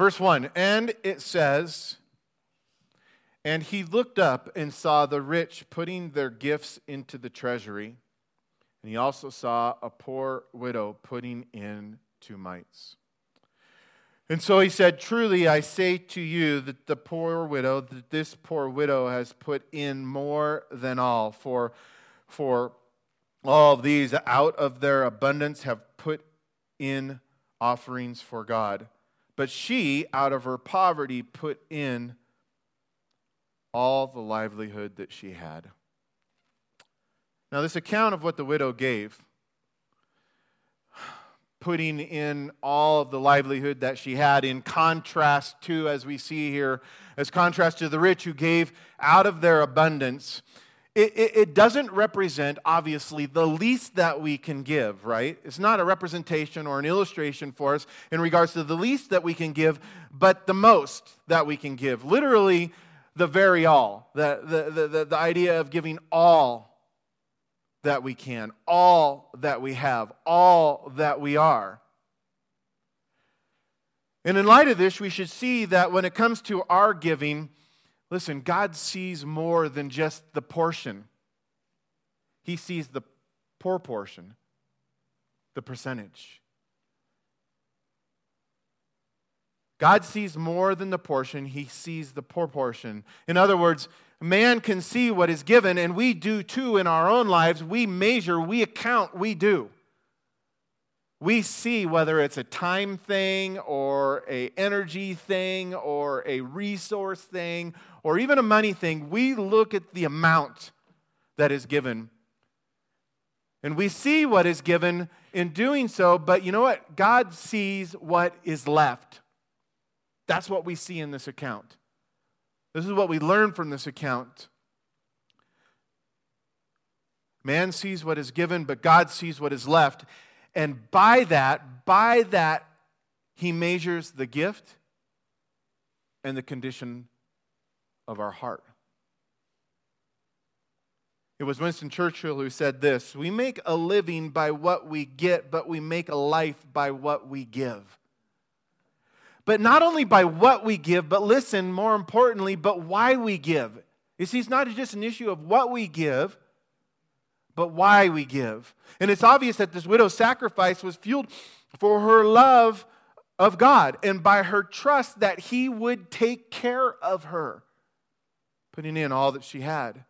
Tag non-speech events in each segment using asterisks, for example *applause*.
verse 1. And it says, And he looked up and saw the rich putting their gifts into the treasury. And he also saw a poor widow putting in two mites. And so he said, Truly I say to you that the poor widow, that this poor widow has put in more than all, for, for all these out of their abundance have put in offerings for God. But she, out of her poverty, put in all the livelihood that she had. Now, this account of what the widow gave, putting in all of the livelihood that she had, in contrast to, as we see here, as contrast to the rich who gave out of their abundance, it, it, it, doesn't represent, obviously, the least that we can give, right? It's not a representation or an illustration for us in regards to the least that we can give, but the most that we can give. Literally, the very all. The, the, the, the idea of giving all that we can, all that we have, all that we are. And in light of this, we should see that when it comes to our giving, listen, God sees more than just the portion, He sees the poor portion, the percentage. God sees more than the portion, He sees the poor portion. In other words, man can see what is given, and we do too in our own lives. We measure, we account, we do. We see whether it's a time thing or a energy thing or a resource thing or even a money thing. We look at the amount that is given. And we see what is given in doing so, but you know what? God sees what is left. That's what we see in this account. This is what we learn from this account. Man sees what is given, but God sees what is left. And by that, by that, he measures the gift and the condition of our heart. It was Winston Churchill who said this We make a living by what we get, but we make a life by what we give but not only by what we give, but listen, more importantly, but why we give. You see, it's not just an issue of what we give, but why we give. And it's obvious that this widow's sacrifice was fueled for her love of God and by her trust that He would take care of her, putting in all that she had.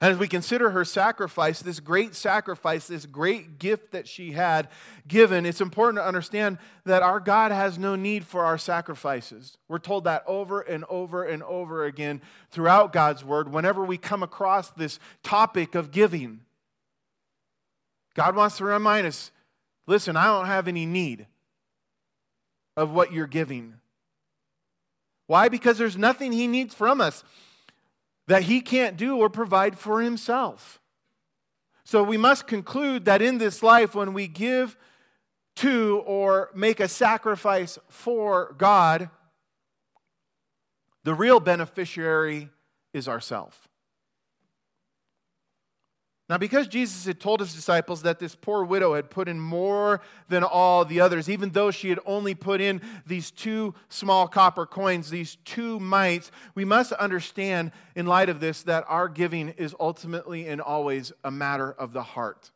And as we consider her sacrifice, this great sacrifice, this great gift that she had given, it's important to understand that our God has no need for our sacrifices. We're told that over and over and over again throughout God's word whenever we come across this topic of giving. God wants to remind us listen, I don't have any need of what you're giving. Why? Because there's nothing He needs from us that he can't do or provide for himself. So we must conclude that in this life, when we give to or make a sacrifice for God, the real beneficiary is ourself. Now, because Jesus had told his disciples that this poor widow had put in more than all the others, even though she had only put in these two small copper coins, these two mites, we must understand, in light of this, that our giving is ultimately and always a matter of the heart.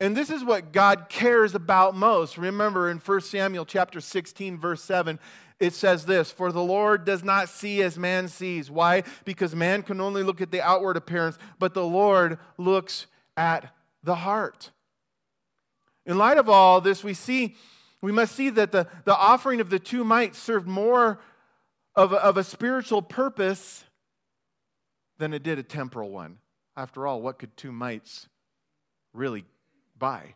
And this is what God cares about most. Remember in 1 Samuel chapter 16 verse 7, it says this For the Lord does not see as man sees. Why? Because man can only look at the outward appearance, but the Lord looks at the heart. In light of all this, we see, we must see that the, the offering of the two mites served more of a, of a spiritual purpose than it did a temporal one. After all, what could two mites really buy?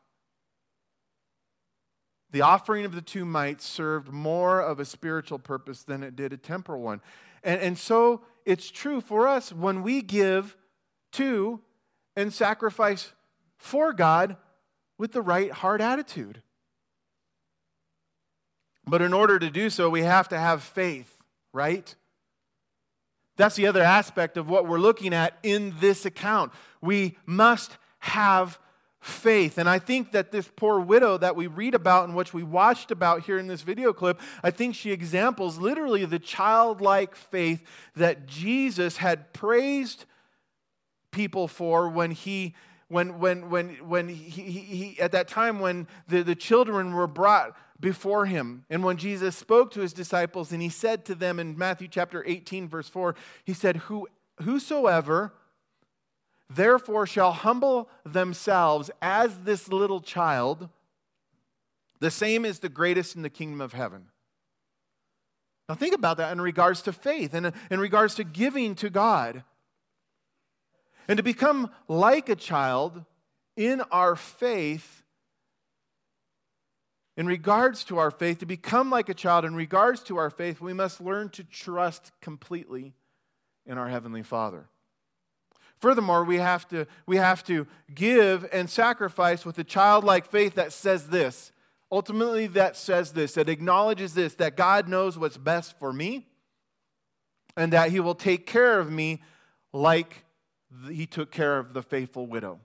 The offering of the two mites served more of a spiritual purpose than it did a temporal one. And, and so it's true for us when we give to and sacrifice for God with the right heart attitude. But in order to do so, we have to have faith, right? That's the other aspect of what we're looking at in this account. We must have faith. And I think that this poor widow that we read about and which we watched about here in this video clip, I think she examples literally the childlike faith that Jesus had praised people for when he when when when when he, he, he at that time when the, the children were brought before him and when jesus spoke to his disciples and he said to them in matthew chapter 18 verse 4 he said Who, whosoever therefore shall humble themselves as this little child, the same is the greatest in the kingdom of heaven. Now, think about that in regards to faith and in regards to giving to God. And to become like a child in our faith, in regards to our faith, to become like a child in regards to our faith, we must learn to trust completely in our Heavenly Father. Furthermore, we have to, we have to give and sacrifice with a childlike faith that says this. Ultimately, that says this, that acknowledges this, that God knows what's best for me and that He will take care of me like He took care of the faithful widow.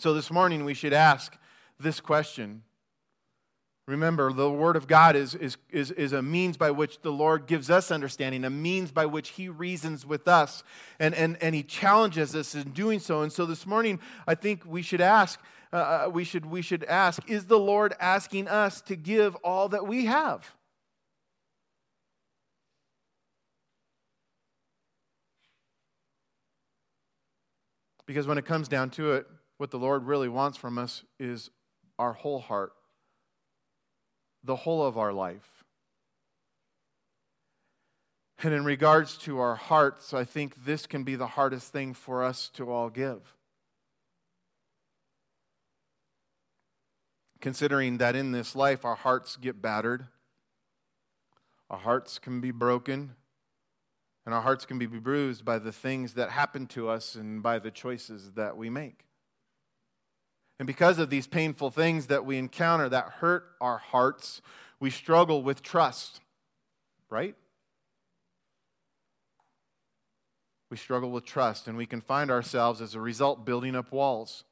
So this morning, we should ask this question Remember, the Word of God is, is, is, is, a means by which the Lord gives us understanding, a means by which He reasons with us, and, and, and He challenges us in doing so. And so this morning, I think we should ask, uh, uh, we, should, we should ask, is the Lord asking us to give all that we have? Because when it comes down to it, what the Lord really wants from us is our whole heart the whole of our life. And in regards to our hearts, I think this can be the hardest thing for us to all give. Considering that in this life our hearts get battered, our hearts can be broken, and our hearts can be bruised by the things that happen to us and by the choices that we make. And because of these painful things that we encounter that hurt our hearts, we struggle with trust, right? We struggle with trust, and we can find ourselves as a result building up walls.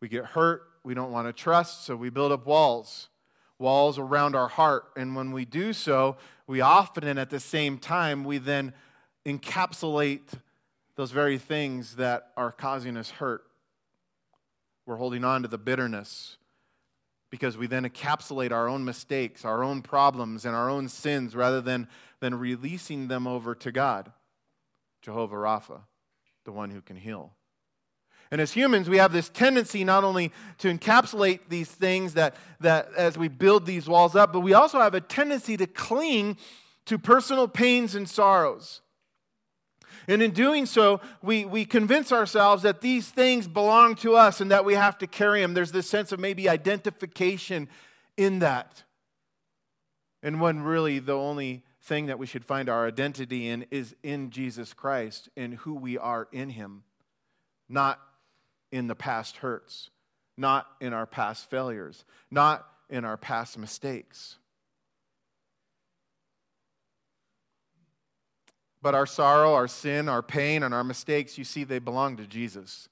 We get hurt, we don't want to trust, so we build up walls, walls around our heart. And when we do so, we often, and at the same time, we then encapsulate those very things that are causing us hurt. We're holding on to the bitterness because we then encapsulate our own mistakes, our own problems, and our own sins rather than, than releasing them over to God, Jehovah Rapha, the one who can heal. And as humans, we have this tendency not only to encapsulate these things that, that as we build these walls up, but we also have a tendency to cling to personal pains and sorrows. And in doing so, we, we convince ourselves that these things belong to us and that we have to carry them. There's this sense of maybe identification in that. And when really the only thing that we should find our identity in is in Jesus Christ and who we are in Him, not in the past hurts, not in our past failures, not in our past mistakes. But our sorrow, our sin, our pain, and our mistakes, you see, they belong to Jesus.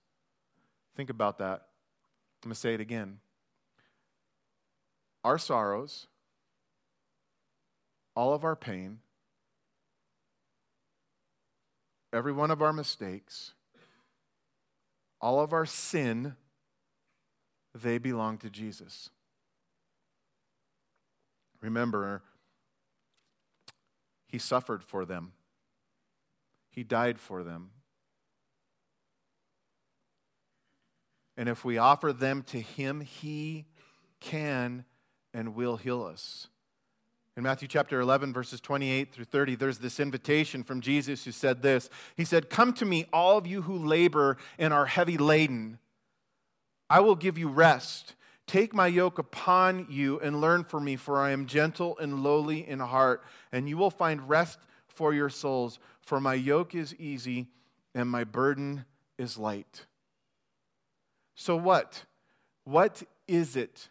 Think about that. I'm going to say it again. Our sorrows, all of our pain, every one of our mistakes, all of our sin, they belong to Jesus. Remember, he suffered for them. He died for them. And if we offer them to Him, He can and will heal us. In Matthew chapter 11, verses 28 through 30, there's this invitation from Jesus who said this He said, Come to me, all of you who labor and are heavy laden. I will give you rest. Take my yoke upon you and learn from me, for I am gentle and lowly in heart, and you will find rest for your souls. For my yoke is easy and my burden is light. So, what? What is it?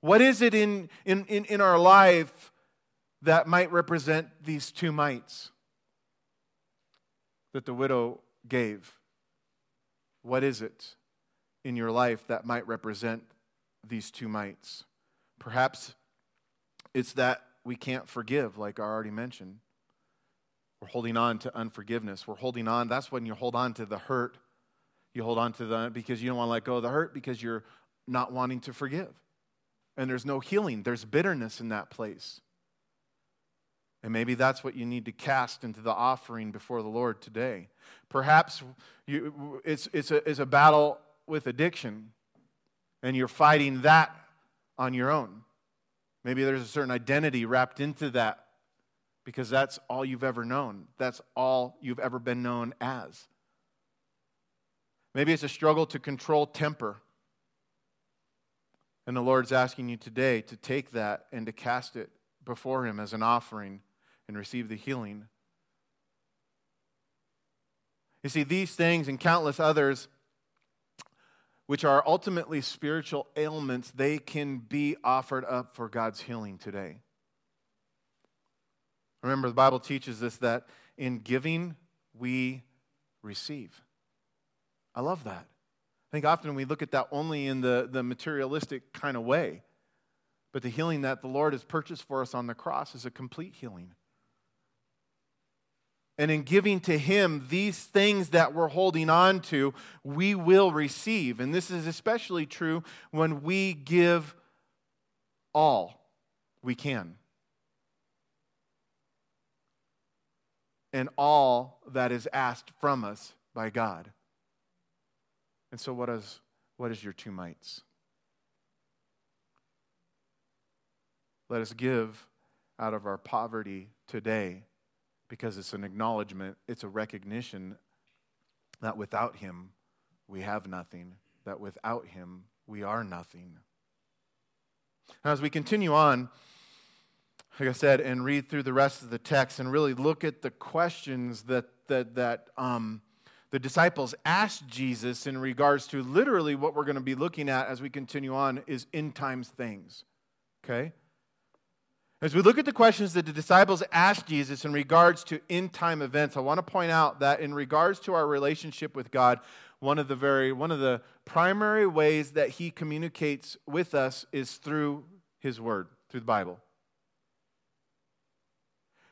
What is it in, in, in, in our life that might represent these two mites that the widow gave? what is it in your life that might represent these two mites? Perhaps it's that we can't forgive, like I already mentioned. We're holding on to unforgiveness. We're holding on. That's when you hold on to the hurt. You hold on to the because you don't want to let go of the hurt because you're not wanting to forgive. And there's no healing. There's bitterness in that place. And maybe that's what you need to cast into the offering before the Lord today. Perhaps you, it's, it's, a, it's a battle with addiction, and you're fighting that on your own. Maybe there's a certain identity wrapped into that because that's all you've ever known. That's all you've ever been known as. Maybe it's a struggle to control temper. And the Lord's asking you today to take that and to cast it before Him as an offering and receive the healing. You see, these things and countless others, which are ultimately spiritual ailments, they can be offered up for God's healing today. Remember, the Bible teaches us that in giving, we receive. I love that. I think often we look at that only in the, the materialistic kind of way. But the healing that the Lord has purchased for us on the cross is a complete healing. And in giving to Him these things that we're holding on to, we will receive. And this is especially true when we give all we can. And all that is asked from us by God. And so, what is, what is your two mites? Let us give out of our poverty today because it's an acknowledgement, it's a recognition that without Him we have nothing, that without Him we are nothing. Now, as we continue on, like I said, and read through the rest of the text and really look at the questions that, that, that um, the disciples asked Jesus in regards to literally what we're going to be looking at as we continue on is end times things. Okay? As we look at the questions that the disciples asked Jesus in regards to end time events, I want to point out that in regards to our relationship with God, one of the very one of the primary ways that he communicates with us is through his word, through the Bible.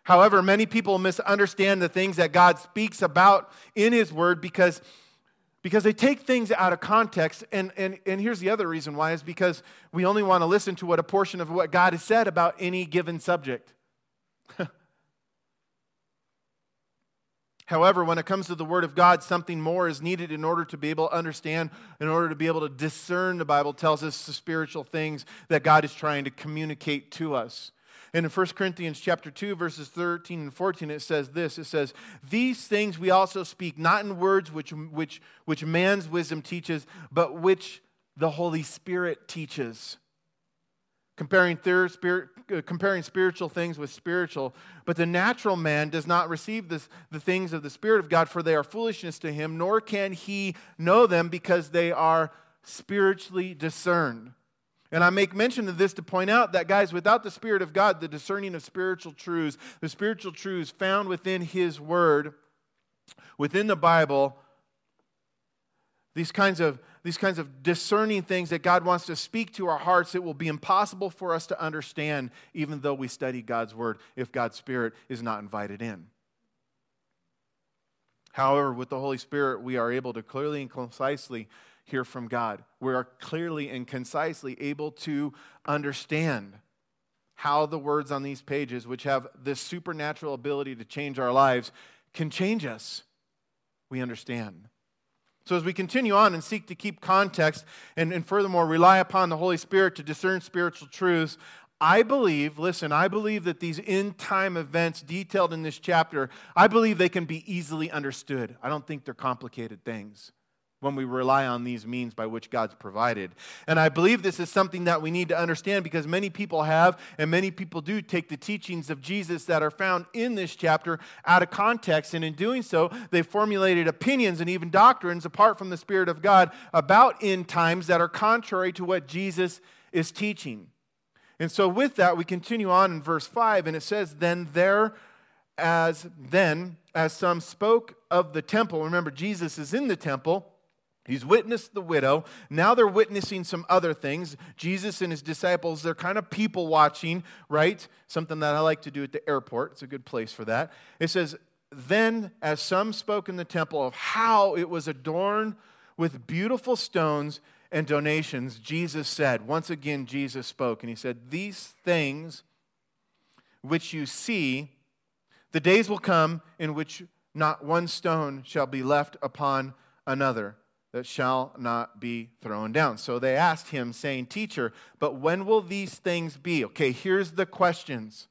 However, many people misunderstand the things that God speaks about in his word because because they take things out of context. And, and, and here's the other reason why is because we only want to listen to what a portion of what God has said about any given subject. *laughs* However, when it comes to the Word of God, something more is needed in order to be able to understand, in order to be able to discern. The Bible tells us the spiritual things that God is trying to communicate to us. And in 1 Corinthians chapter 2, verses 13 and 14, it says this. It says, These things we also speak, not in words which, which, which man's wisdom teaches, but which the Holy Spirit teaches. Comparing, spirit, uh, comparing spiritual things with spiritual. But the natural man does not receive this, the things of the Spirit of God, for they are foolishness to him, nor can he know them because they are spiritually discerned. And I make mention of this to point out that, guys, without the Spirit of God, the discerning of spiritual truths, the spiritual truths found within His Word, within the Bible, these kinds of these kinds of discerning things that God wants to speak to our hearts, it will be impossible for us to understand, even though we study God's Word, if God's Spirit is not invited in. However, with the Holy Spirit, we are able to clearly and concisely hear from God. We are clearly and concisely able to understand how the words on these pages, which have this supernatural ability to change our lives, can change us. We understand. So, as we continue on and seek to keep context and, and furthermore rely upon the Holy Spirit to discern spiritual truths, I believe, listen, I believe that these end time events detailed in this chapter, I believe they can be easily understood. I don't think they're complicated things when we rely on these means by which God's provided. And I believe this is something that we need to understand because many people have, and many people do, take the teachings of Jesus that are found in this chapter out of context. And in doing so, they formulated opinions and even doctrines apart from the Spirit of God about end times that are contrary to what Jesus is teaching. And so, with that, we continue on in verse 5, and it says, Then there as then as some spoke of the temple remember jesus is in the temple He's witnessed the widow. Now they're witnessing some other things. Jesus and his disciples, they're kind of people watching, right? Something that I like to do at the airport. It's a good place for that. It says, Then, as some spoke in the temple of how it was adorned with beautiful stones and donations, Jesus said, once again, Jesus spoke, and he said, These things which you see, the days will come in which not one stone shall be left upon another that shall not be thrown down. So they asked him, saying, Teacher, but when will these things be? Okay, here's the questions.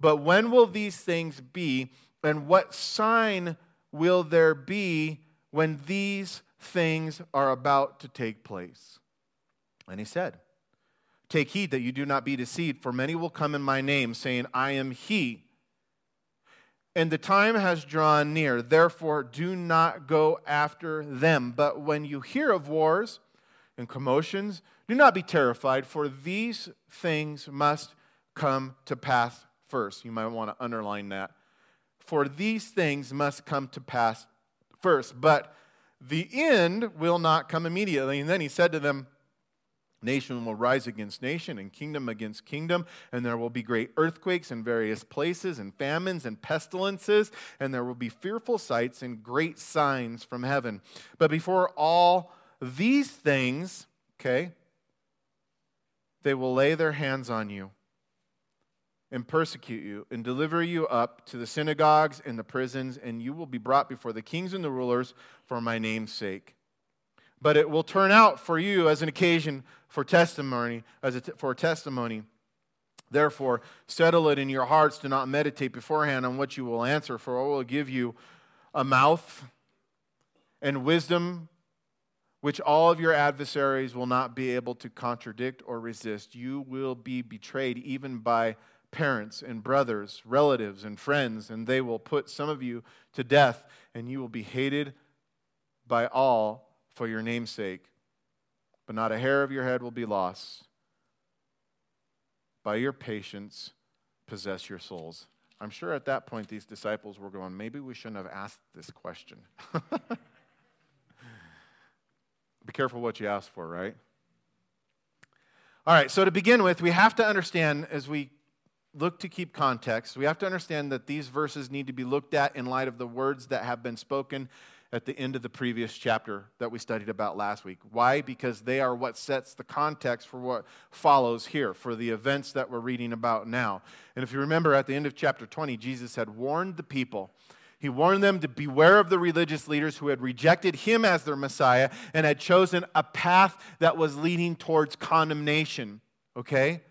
But when will these things be, and what sign will there be when these things are about to take place? And he said, Take heed that you do not be deceived, for many will come in my name, saying, I am he and the time has drawn near. Therefore, do not go after them. But when you hear of wars and commotions, do not be terrified, for these things must come to pass first. You might want to underline that. For these things must come to pass first, but the end will not come immediately. And then he said to them, Nation will rise against nation and kingdom against kingdom, and there will be great earthquakes in various places, and famines and pestilences, and there will be fearful sights and great signs from heaven. But before all these things, okay, they will lay their hands on you and persecute you and deliver you up to the synagogues and the prisons, and you will be brought before the kings and the rulers for my name's sake but it will turn out for you as an occasion for testimony, as t- for testimony. Therefore, settle it in your hearts to not meditate beforehand on what you will answer, for I will give you a mouth and wisdom which all of your adversaries will not be able to contradict or resist. You will be betrayed even by parents and brothers, relatives and friends, and they will put some of you to death, and you will be hated by all for your name's sake, but not a hair of your head will be lost. By your patience, possess your souls. I'm sure at that point these disciples were going, maybe we shouldn't have asked this question. *laughs* Be careful what you ask for, right? All right, so to begin with, we have to understand as we look to keep context, we have to understand that these verses need to be looked at in light of the words that have been spoken at the end of the previous chapter that we studied about last week. Why? Because they are what sets the context for what follows here, for the events that we're reading about now. And if you remember at the end of chapter 20, Jesus had warned the people. He warned them to beware of the religious leaders who had rejected him as their Messiah and had chosen a path that was leading towards condemnation. Okay?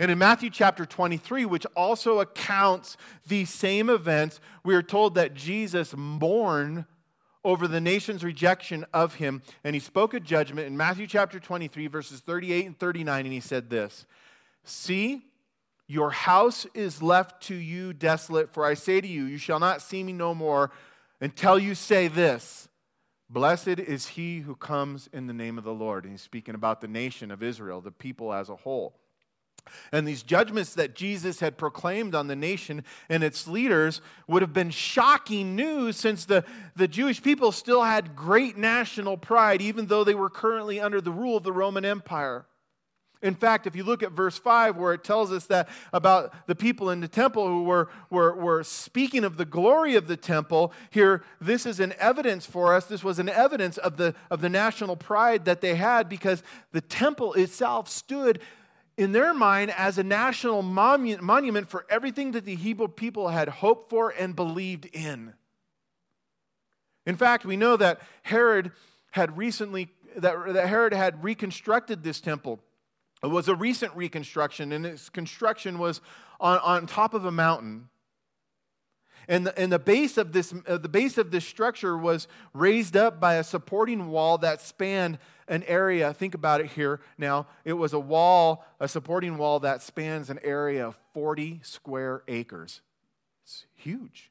And in Matthew chapter 23, which also accounts these same events, we are told that Jesus mourned over the nation's rejection of him. And he spoke a judgment in Matthew chapter 23, verses 38 and 39. And he said this See, your house is left to you desolate, for I say to you, you shall not see me no more until you say this Blessed is he who comes in the name of the Lord. And he's speaking about the nation of Israel, the people as a whole. And these judgments that Jesus had proclaimed on the nation and its leaders would have been shocking news since the, the Jewish people still had great national pride, even though they were currently under the rule of the Roman Empire. In fact, if you look at verse 5, where it tells us that about the people in the temple who were, were, were speaking of the glory of the temple, here, this is an evidence for us. This was an evidence of the, of the national pride that they had because the temple itself stood in their mind as a national monument for everything that the Hebrew people had hoped for and believed in. In fact, we know that Herod had recently that, that Herod had reconstructed this temple. It was a recent reconstruction, and its construction was on, on top of a mountain. And the, and the base of this uh, the base of this structure was raised up by a supporting wall that spanned an area, think about it here now. It was a wall, a supporting wall that spans an area of 40 square acres. It's huge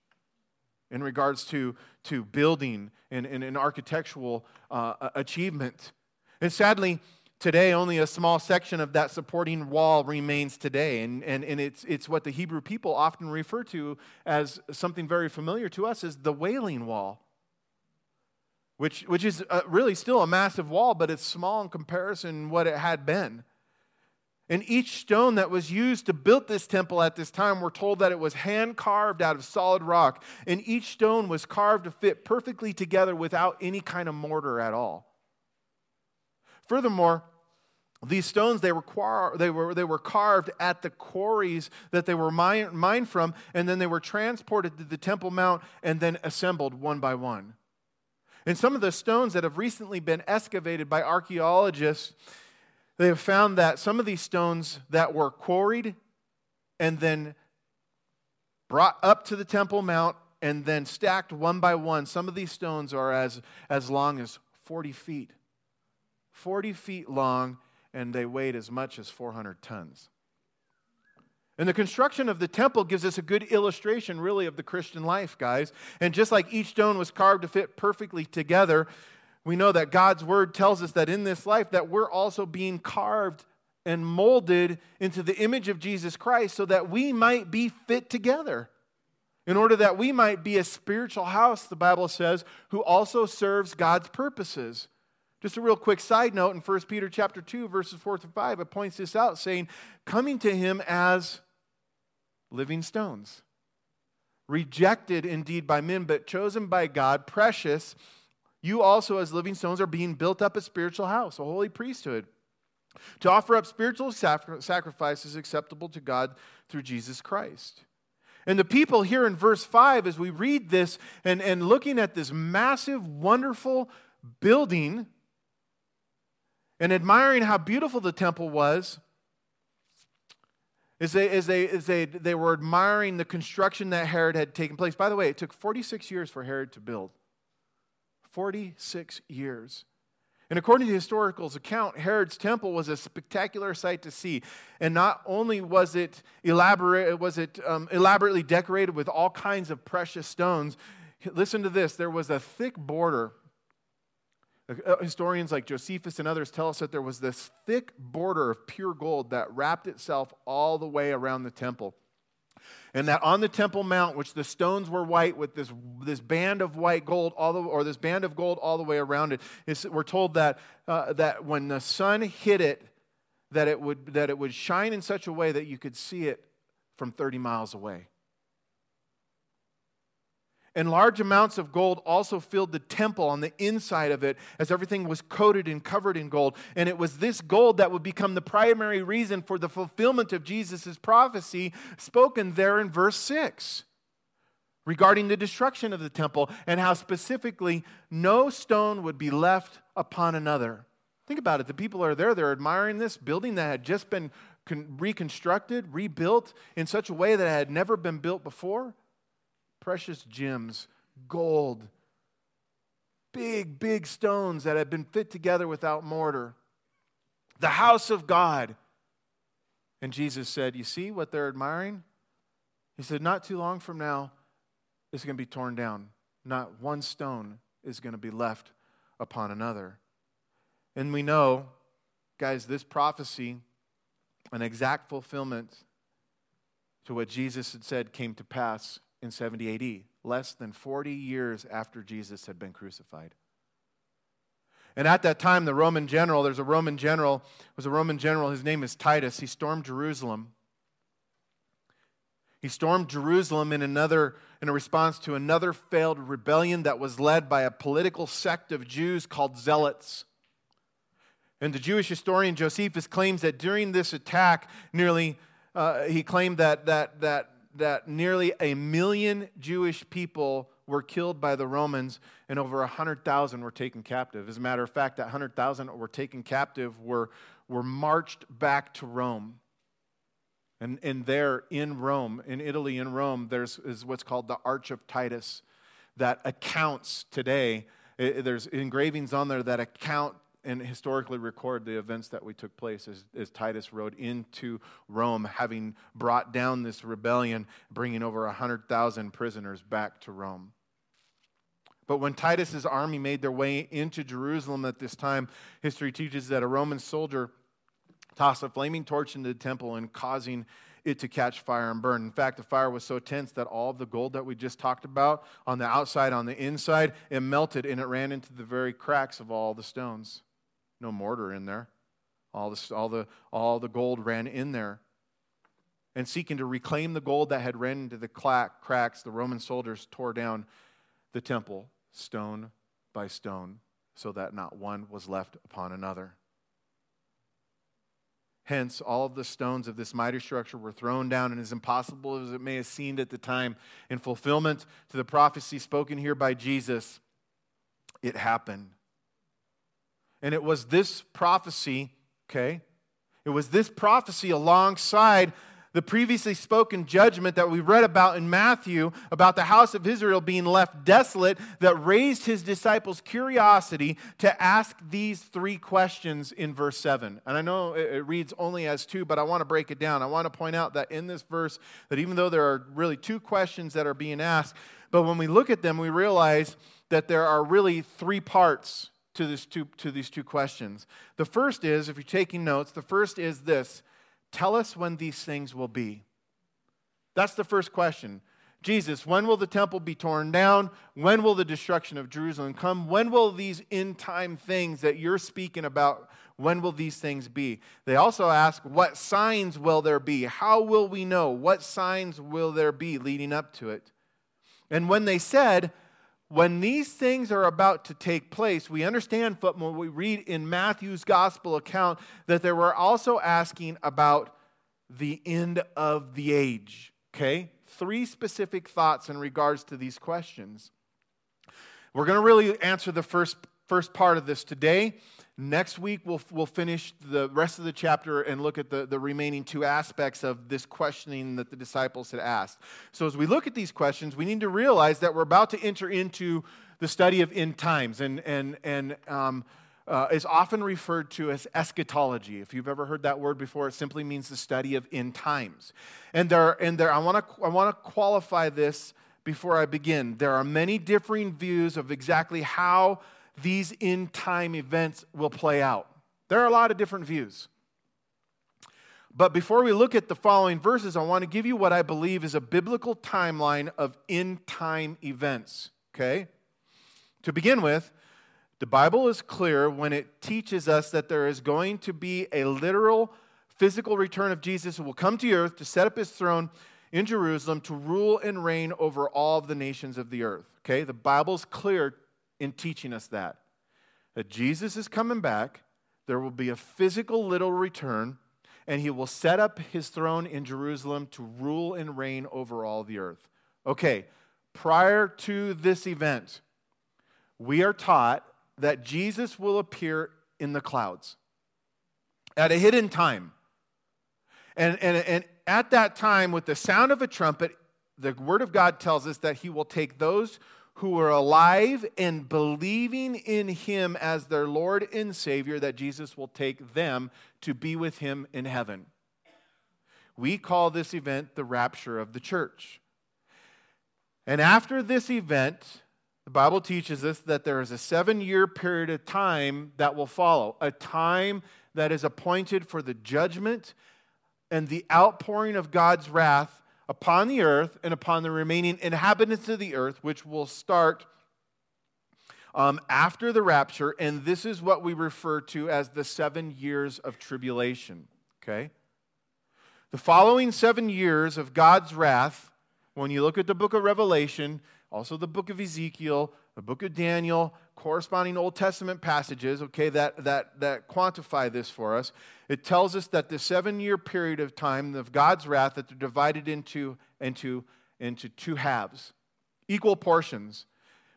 in regards to, to building and, and, and architectural uh, achievement. And sadly, today only a small section of that supporting wall remains today. And, and, and it's, it's what the Hebrew people often refer to as something very familiar to us as the Wailing Wall. which, which is uh, really still a massive wall, but it's small in comparison what it had been. And each stone that was used to build this temple at this time, we're told that it was hand carved out of solid rock. And each stone was carved to fit perfectly together without any kind of mortar at all. Furthermore, these stones they were, they, were, they were carved at the quarries that they were mine, mined from, and then they were transported to the Temple Mount and then assembled one by one. And some of the stones that have recently been excavated by archaeologists, they have found that some of these stones that were quarried and then brought up to the Temple Mount and then stacked one by one, some of these stones are as, as long as 40 feet. 40 feet long, and they weighed as much as 400 tons. And the construction of the temple gives us a good illustration, really, of the Christian life, guys. And just like each stone was carved to fit perfectly together, we know that God's word tells us that in this life that we're also being carved and molded into the image of Jesus Christ so that we might be fit together. In order that we might be a spiritual house, the Bible says, who also serves God's purposes. Just a real quick side note in 1 Peter chapter 2 verses 4 to 5 it points this out saying coming to him as living stones rejected indeed by men but chosen by God precious you also as living stones are being built up a spiritual house a holy priesthood to offer up spiritual sacrifices acceptable to God through Jesus Christ. And the people here in verse 5 as we read this and, and looking at this massive wonderful building and admiring how beautiful the temple was, as they, as they, as they, they were admiring the construction that Herod had taken place. By the way, it took 46 years for Herod to build. 46 years. And according to historical's account, Herod's temple was a spectacular sight to see. And not only was it, elaborate, was it um, elaborately decorated with all kinds of precious stones, listen to this there was a thick border historians like Josephus and others tell us that there was this thick border of pure gold that wrapped itself all the way around the temple. And that on the Temple Mount, which the stones were white with this, this band of white gold, all the, or this band of gold all the way around it, we're told that, uh, that when the sun hit it, that it, would, that it would shine in such a way that you could see it from 30 miles away. And large amounts of gold also filled the temple on the inside of it as everything was coated and covered in gold. And it was this gold that would become the primary reason for the fulfillment of Jesus' prophecy spoken there in verse 6 regarding the destruction of the temple and how specifically no stone would be left upon another. Think about it. The people are there, they're admiring this building that had just been reconstructed, rebuilt in such a way that it had never been built before precious gems, gold, big, big stones that had been fit together without mortar. The house of God. And Jesus said, You see what they're admiring? He said, Not too long from now, it's going to be torn down. Not one stone is going to be left upon another. And we know, guys, this prophecy, an exact fulfillment to what Jesus had said, came to pass in 70 AD, less than 40 years after Jesus had been crucified. And at that time, the Roman general, there's a Roman general, was a Roman general, his name is Titus. He stormed Jerusalem. He stormed Jerusalem in another in a response to another failed rebellion that was led by a political sect of Jews called Zealots. And the Jewish historian Josephus claims that during this attack, nearly uh, he claimed that that that that nearly a million Jewish people were killed by the Romans and over 100,000 were taken captive. As a matter of fact, that 100,000 were taken captive were, were marched back to Rome. And, and there in Rome, in Italy, in Rome, there's is what's called the Arch of Titus that accounts today. There's engravings on there that account and historically record the events that we took place as, as Titus rode into Rome, having brought down this rebellion, bringing over 100,000 prisoners back to Rome. But when Titus's army made their way into Jerusalem at this time, history teaches that a Roman soldier tossed a flaming torch into the temple and causing it to catch fire and burn. In fact, the fire was so tense that all of the gold that we just talked about on the outside, on the inside, it melted and it ran into the very cracks of all the stones. No mortar in there. All the, all the, all the gold ran in there. And seeking to reclaim the gold that had ran into the cracks, the Roman soldiers tore down the temple stone by stone so that not one was left upon another. Hence, all of the stones of this mighty structure were thrown down, and as impossible as it may have seemed at the time, in fulfillment to the prophecy spoken here by Jesus, it happened. And it was this prophecy, okay? It was this prophecy alongside the previously spoken judgment that we read about in Matthew about the house of Israel being left desolate that raised his disciples' curiosity to ask these three questions in verse 7. And I know it reads only as two, but I want to break it down. I want to point out that in this verse, that even though there are really two questions that are being asked, but when we look at them, we realize that there are really three parts to, this two, to these two questions. The first is, if you're taking notes, the first is this Tell us when these things will be. That's the first question. Jesus, when will the temple be torn down? When will the destruction of Jerusalem come? When will these end time things that you're speaking about, when will these things be? They also ask, what signs will there be? How will we know? What signs will there be leading up to it? And when they said, when these things are about to take place, we understand from we read in Matthew's gospel account that they were also asking about the end of the age. Okay? Three specific thoughts in regards to these questions. We're going to really answer the first, first part of this today. Next week, we'll, we'll finish the rest of the chapter and look at the, the remaining two aspects of this questioning that the disciples had asked. So, as we look at these questions, we need to realize that we're about to enter into the study of end times and, and, and um, uh, is often referred to as eschatology. If you've ever heard that word before, it simply means the study of end times. And there, and there I want to I want to qualify this before I begin. There are many differing views of exactly how these end time events will play out. There are a lot of different views. But before we look at the following verses, I want to give you what I believe is a biblical timeline of end time events. Okay? To begin with, the Bible is clear when it teaches us that there is going to be a literal physical return of Jesus who will come to earth to set up his throne in Jerusalem to rule and reign over all of the nations of the earth. Okay? The Bible's clear in teaching us that. That Jesus is coming back, there will be a physical little return, and he will set up his throne in Jerusalem to rule and reign over all the earth. Okay, prior to this event, we are taught that Jesus will appear in the clouds at a hidden time. And, and, and at that time, with the sound of a trumpet, the Word of God tells us that He will take those who are alive and believing in him as their Lord and Savior, that Jesus will take them to be with him in heaven. We call this event the rapture of the church. And after this event, the Bible teaches us that there is a seven year period of time that will follow, a time that is appointed for the judgment and the outpouring of God's wrath upon the earth and upon the remaining inhabitants of the earth, which will start um, after the rapture. And this is what we refer to as the seven years of tribulation. Okay? The following seven years of God's wrath, when you look at the book of Revelation, also the book of Ezekiel, the book of Daniel, corresponding Old Testament passages, okay, that, that, that quantify this for us. It tells us that the seven year period of time of God's wrath, that they're divided into, into, into two halves, equal portions,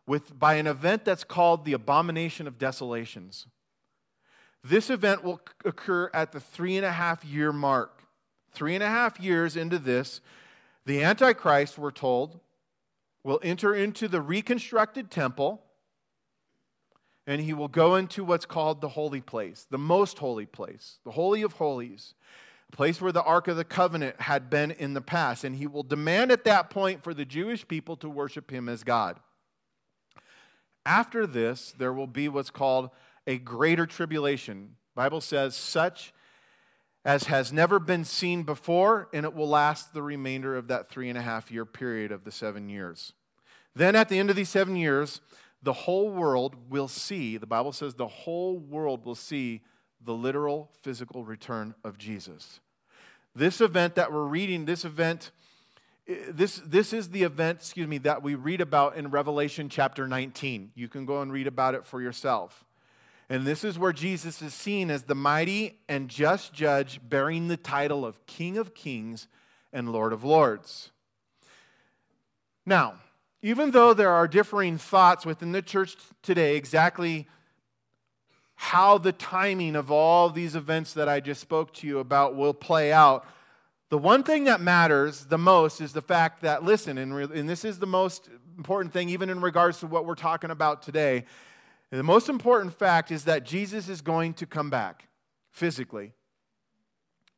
with, by an event that's called the abomination of desolations. This event will occur at the three and a half year mark. Three and a half years into this, the Antichrist, we're told, will enter into the reconstructed temple and he will go into what's called the holy place, the most holy place, the Holy of Holies, a place where the Ark of the Covenant had been in the past. And he will demand at that point for the Jewish people to worship him as God. After this, there will be what's called a greater tribulation. Bible says such as has never been seen before, and it will last the remainder of that three and a half year period of the seven years. Then at the end of these seven years, the whole world will see, the Bible says the whole world will see the literal physical return of Jesus. This event that we're reading, this event, eh, this, this is the event, excuse me, that we read about in Revelation chapter 19. You can go and read about it for yourself. And this is where Jesus is seen as the mighty and just judge, bearing the title of King of Kings and Lord of Lords. Now, even though there are differing thoughts within the church today exactly how the timing of all these events that I just spoke to you about will play out, the one thing that matters the most is the fact that, listen, and, and this is the most important thing, even in regards to what we're talking about today. The most important fact is that Jesus is going to come back physically.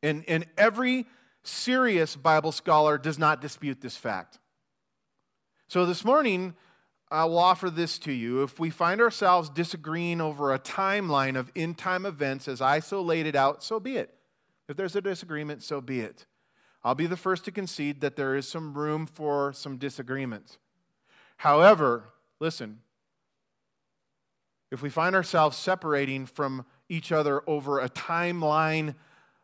And, and every serious Bible scholar does not dispute this fact. So this morning, I will offer this to you. If we find ourselves disagreeing over a timeline of in time events as I so laid it out, so be it. If there's a disagreement, so be it. I'll be the first to concede that there is some room for some disagreement. However, listen, if we find ourselves separating from each other over a timeline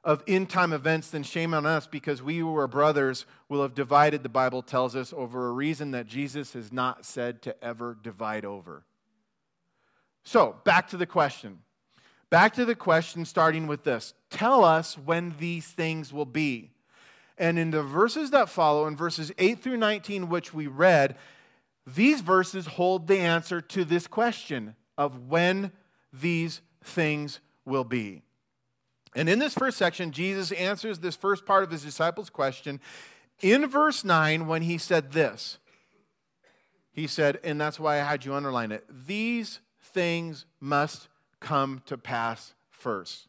of end time events, then shame on us because we who are brothers will have divided, the Bible tells us, over a reason that Jesus has not said to ever divide over. So, back to the question. Back to the question, starting with this Tell us when these things will be. And in the verses that follow, in verses 8 through 19, which we read, these verses hold the answer to this question of when these things will be. And in this first section, Jesus answers this first part of his disciples' question in verse 9 when he said this. He said, and that's why I had you underline it these things must come to pass first.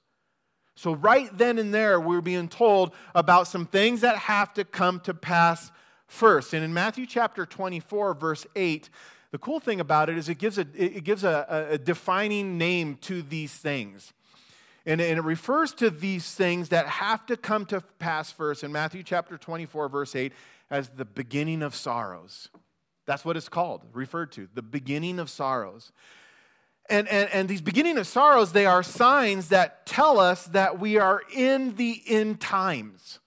So, right then and there, we're being told about some things that have to come to pass first. And in Matthew chapter 24, verse 8, the cool thing about it is it gives a, it gives a, a defining name to these things. And, and it refers to these things that have to come to pass first in Matthew chapter 24, verse 8, as the beginning of sorrows. That's what it's called, referred to, the beginning of sorrows. And, and, and these beginning of sorrows, they are signs that tell us that we are in the end times.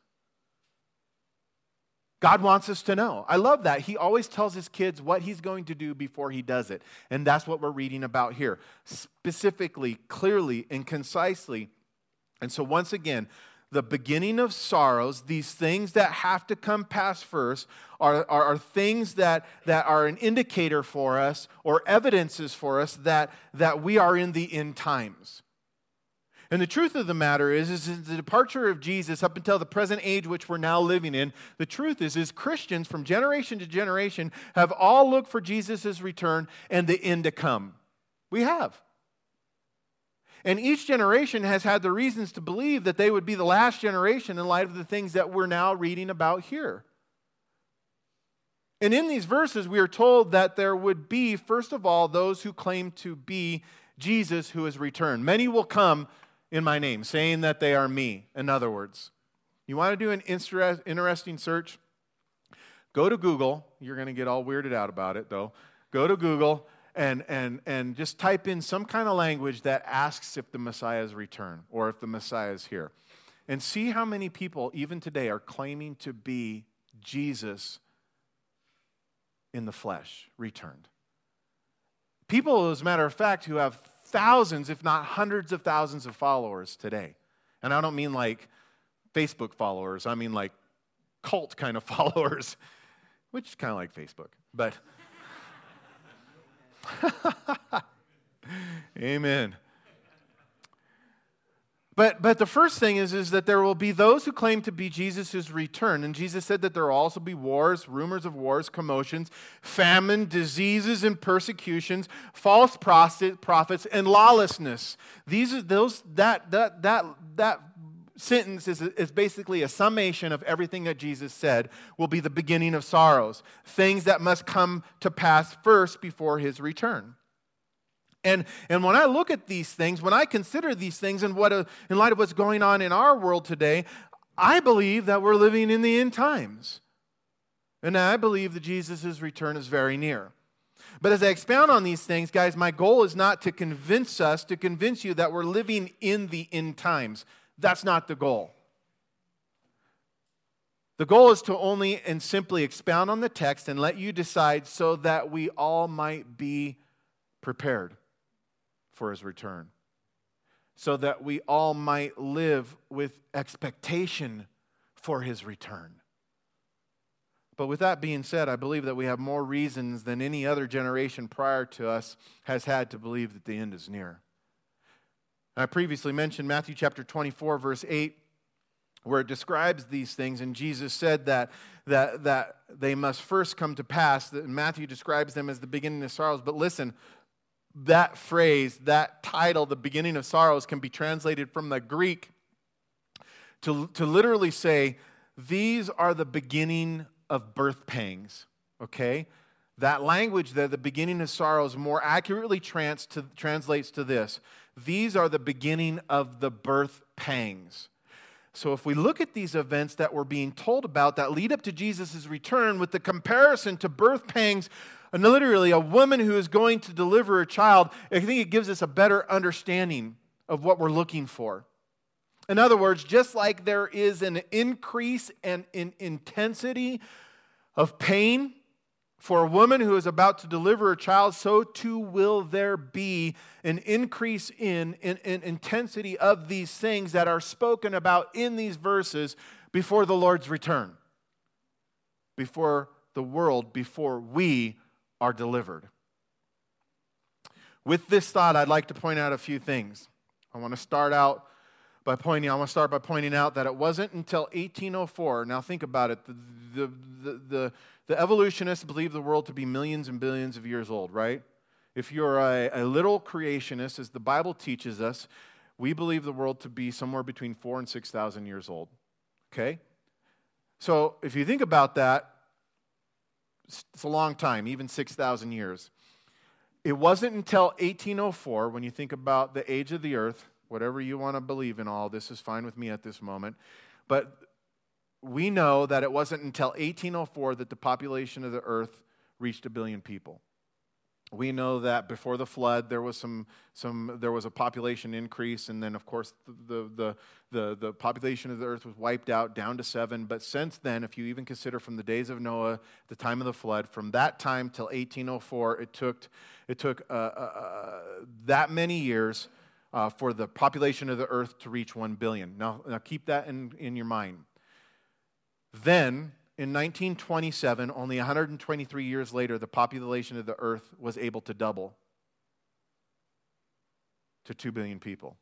God wants us to know. I love that. He always tells his kids what he's going to do before he does it. And that's what we're reading about here, specifically, clearly, and concisely. And so, once again, the beginning of sorrows, these things that have to come past first, are, are, are, things that, that are an indicator for us or evidences for us that, that we are in the end times. And the truth of the matter is, is the departure of Jesus up until the present age which we're now living in, the truth is, is Christians from generation to generation have all looked for Jesus' return and the end to come. We have. And each generation has had the reasons to believe that they would be the last generation in light of the things that we're now reading about here. And in these verses, we are told that there would be, first of all, those who claim to be Jesus who has returned. Many will come in my name, saying that they are me, in other words. You want to do an interesting search? Go to Google. You're going to get all weirded out about it, though. Go to Google and, and, and just type in some kind of language that asks if the Messiah is returned or if the Messiah is here. And see how many people, even today, are claiming to be Jesus in the flesh, returned. People, as a matter of fact, who have thousands, if not hundreds of thousands of followers today. And I don't mean like Facebook followers, I mean like cult kind of *laughs* followers, which is kind of like Facebook. But *laughs* Amen. But, but the first thing is, is that there will be those who claim to be Jesus' return. And Jesus said that there will also be wars, rumors of wars, commotions, famine, diseases, and persecutions, false prophets, and lawlessness. These are those that that that that sentence is, is basically a summation of everything that Jesus said will be the beginning of sorrows, things that must come to pass first before his return. And, and when I look at these things, when I consider these things in, what, uh, in light of what's going on in our world today, I believe that we're living in the end times. And I believe that Jesus' return is very near. But as I expound on these things, guys, my goal is not to convince us, to convince you that we're living in the end times. That's not the goal. The goal is to only and simply expound on the text and let you decide so that we all might be prepared for his return, so that we all might live with expectation for his return. But with that being said, I believe that we have more reasons than any other generation prior to us has had to believe that the end is near. I previously mentioned Matthew chapter 24, verse 8, where it describes these things, and Jesus said that, that, that they must first come to pass. That Matthew describes them as the beginning of sorrows. But listen, that phrase, that title, the beginning of sorrows, can be translated from the Greek to, to literally say, These are the beginning of birth pangs, okay? That language there, the beginning of sorrows, more accurately trans to, translates to this These are the beginning of the birth pangs. So, if we look at these events that we're being told about that lead up to Jesus' return with the comparison to birth pangs, and literally a woman who is going to deliver a child, I think it gives us a better understanding of what we're looking for. In other words, just like there is an increase and in intensity of pain for a woman who is about to deliver a child, so too will there be an increase in, in, in, intensity of these things that are spoken about in these verses before the Lord's return, before the world, before we are delivered. With this thought, I'd like to point out a few things. I want to start out by pointing, I want to start by pointing out that it wasn't until 1804. Now think about it. The, the, the, the, the evolutionists believe the world to be millions and billions of years old, right? If you're a, a little creationist, as the Bible teaches us, we believe the world to be somewhere between four and 6,000 years old. Okay? So if you think about that, it's a long time, even 6,000 years. It wasn't until 1804, when you think about the age of the earth, whatever you want to believe in all, this is fine with me at this moment. But we know that it wasn't until 1804 that the population of the earth reached a billion people. We know that before the flood, there was some, some there was a population increase, and then, of course, the, the, the, the population of the earth was wiped out down to seven. But since then, if you even consider from the days of Noah, the time of the flood, from that time till 1804, it took, it took uh, uh, uh, that many years uh, for the population of the earth to reach 1 billion. Now, now keep that in, in your mind. Then, in 1927, only 123 years later, the population of the earth was able to double to 2 billion people.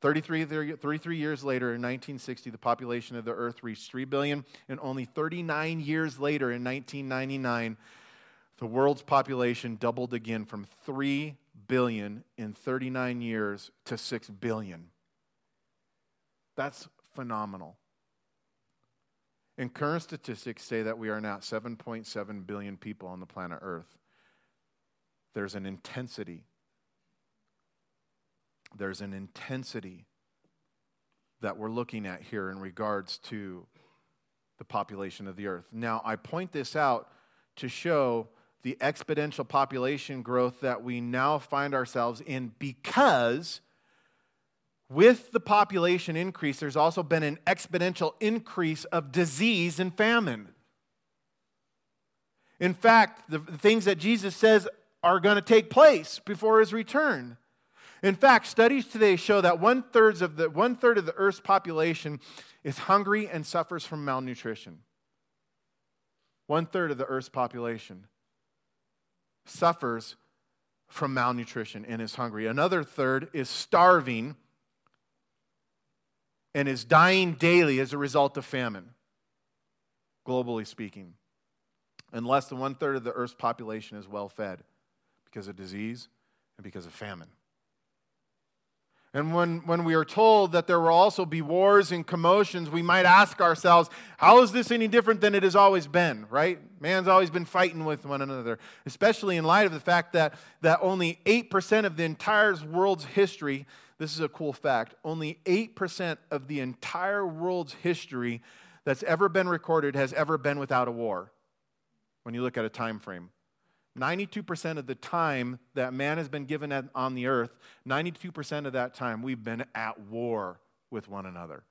33, 33 years later, in 1960, the population of the earth reached 3 billion, and only 39 years later, in 1999, the world's population doubled again from 3 billion in 39 years to 6 billion. That's phenomenal. And current statistics say that we are now 7.7 billion people on the planet Earth. There's an intensity. There's an intensity that we're looking at here in regards to the population of the earth. Now, I point this out to show the exponential population growth that we now find ourselves in because with the population increase, there's also been an exponential increase of disease and famine. In fact, the things that Jesus says are going to take place before his return. In fact, studies today show that one third of the one third of the Earth's population is hungry and suffers from malnutrition. One third of the Earth's population suffers from malnutrition and is hungry. Another third is starving and is dying daily as a result of famine, globally speaking. And less than one third of the earth's population is well fed because of disease and because of famine. And when, when we are told that there will also be wars and commotions, we might ask ourselves, how is this any different than it has always been, right? Man's always been fighting with one another, especially in light of the fact that, that only 8% of the entire world's history, this is a cool fact, only 8% of the entire world's history that's ever been recorded has ever been without a war when you look at a time frame. 92% of the time that man has been given on the earth, 92% of that time we've been at war with one another.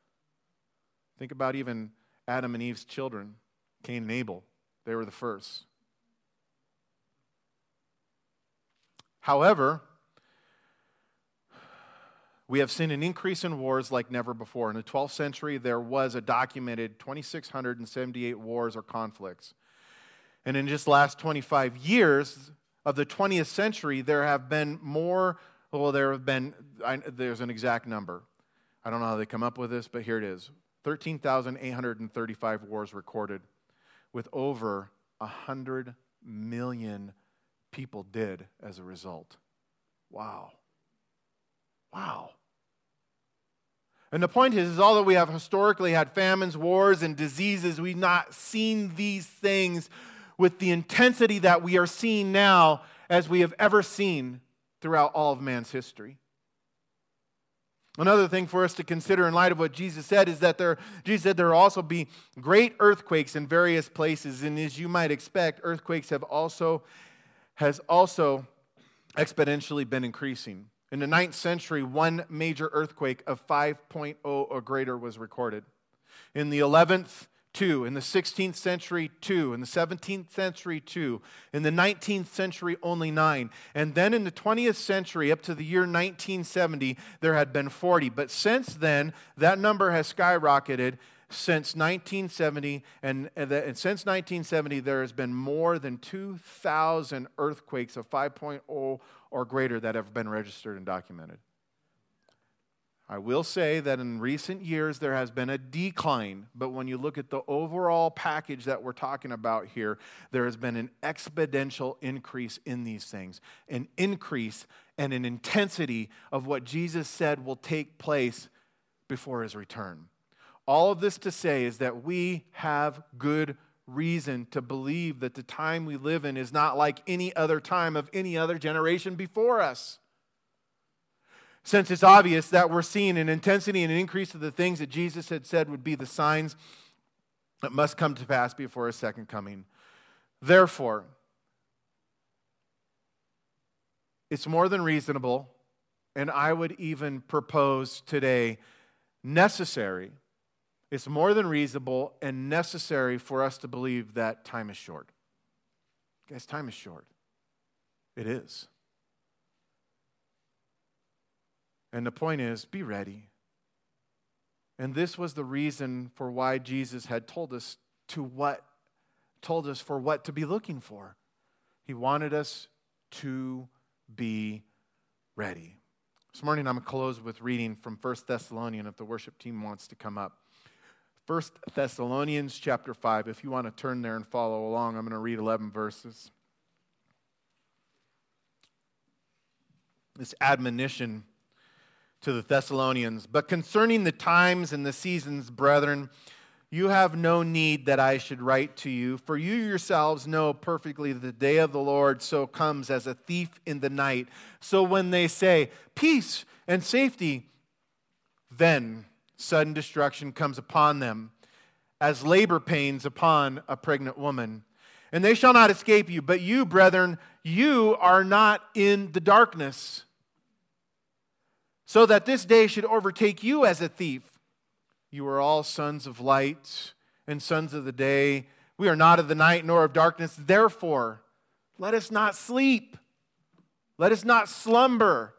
Think about even Adam and Eve's children, Cain and Abel. They were the first. However, we have seen an increase in wars like never before. In the 12th century, there was a documented 2,678 wars or conflicts. And in just last 25 years of the 20th century, there have been more, well, there have been, I, there's an exact number. I don't know how they come up with this, but here it is 13,835 wars recorded, with over 100 million people dead as a result. Wow. Wow. And the point is, is although we have historically had famines, wars, and diseases, we've not seen these things with the intensity that we are seeing now as we have ever seen throughout all of man's history. Another thing for us to consider in light of what Jesus said is that there, Jesus said there will also be great earthquakes in various places, and as you might expect, earthquakes have also has also exponentially been increasing. In the 9th century, one major earthquake of 5.0 or greater was recorded. In the 11th two. In the 16th century, two. In the 17th century, two. In the 19th century, only nine. And then in the 20th century, up to the year 1970, there had been 40. But since then, that number has skyrocketed since 1970 and, and, the, and, since 1970 there has been more than 2000 earthquakes of 5.0 or greater that have been registered and documented I will say that in recent years there has been a decline, but when you look at the overall package that we're talking about here, there has been an exponential increase in these things, an increase and an intensity of what Jesus said will take place before his return. All of this to say is that we have good reason to believe that the time we live in is not like any other time of any other generation before us since it's obvious that we're seeing an intensity and an increase of the things that Jesus had said would be the signs that must come to pass before his second coming. Therefore, it's more than reasonable, and I would even propose today necessary. It's more than reasonable and necessary for us to believe that time is short. Guys, time is short. It is. And the point is be ready. And this was the reason for why Jesus had told us to what told us for what to be looking for. He wanted us to be ready. This morning I'm going to close with reading from 1 Thessalonians if the worship team wants to come up. 1 Thessalonians chapter 5. If you want to turn there and follow along, I'm going to read 11 verses. This admonition to the Thessalonians. But concerning the times and the seasons, brethren, you have no need that I should write to you, for you yourselves know perfectly that the day of the Lord so comes as a thief in the night. So when they say, peace and safety, then sudden destruction comes upon them, as labor pains upon a pregnant woman. And they shall not escape you, but you, brethren, you are not in the darkness so that this day should overtake you as a thief. You are all sons of light and sons of the day. We are not of the night nor of darkness. Therefore, let us not sleep. Let us not slumber.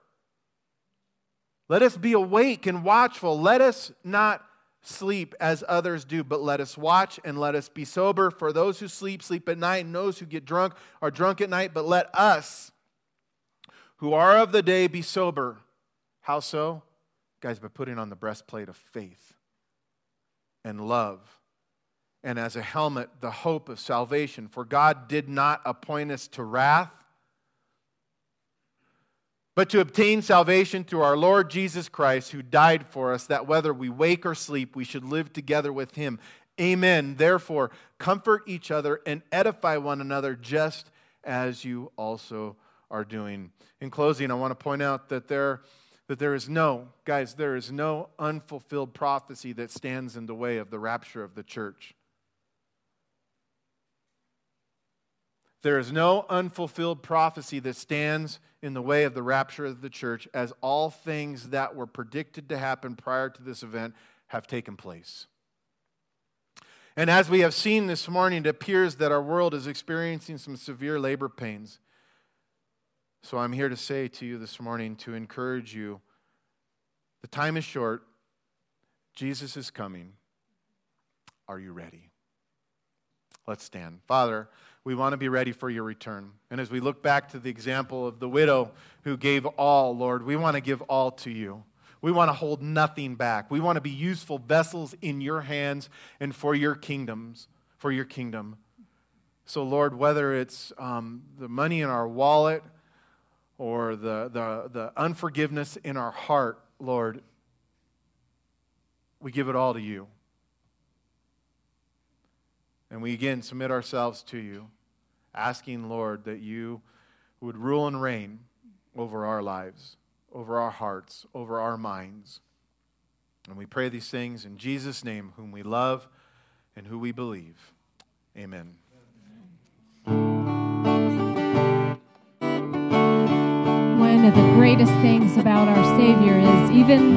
Let us be awake and watchful. Let us not sleep as others do, but let us watch and let us be sober. For those who sleep, sleep at night, and those who get drunk are drunk at night. But let us, who are of the day, be sober how so? Guys, by putting on the breastplate of faith and love, and as a helmet, the hope of salvation. For God did not appoint us to wrath, but to obtain salvation through our Lord Jesus Christ, who died for us, that whether we wake or sleep, we should live together with him. Amen. Therefore, comfort each other and edify one another just as you also are doing. In closing, I want to point out that there, that there is no, guys, there is no unfulfilled prophecy that stands in the way of the rapture of the church. There is no unfulfilled prophecy that stands in the way of the rapture of the church, as all things that were predicted to happen prior to this event have taken place. And as we have seen this morning, it appears that our world is experiencing some severe labor pains. So I'm here to say to you this morning to encourage you the time is short, Jesus is coming. Are you ready? Let's stand. Father, we want to be ready for your return. And as we look back to the example of the widow who gave all, Lord, we want to give all to you. We want to hold nothing back. We want to be useful vessels in your hands and for your kingdoms, for your kingdom. So, Lord, whether it's um, the money in our wallet or the, the, the unforgiveness in our heart, Lord, we give it all to you. And we again submit ourselves to you, asking, Lord, that you would rule and reign over our lives, over our hearts, over our minds. And we pray these things in Jesus' name, whom we love and who we believe. Amen. One of the greatest things about our Savior is even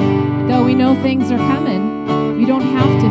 though we know things are coming, we don't have to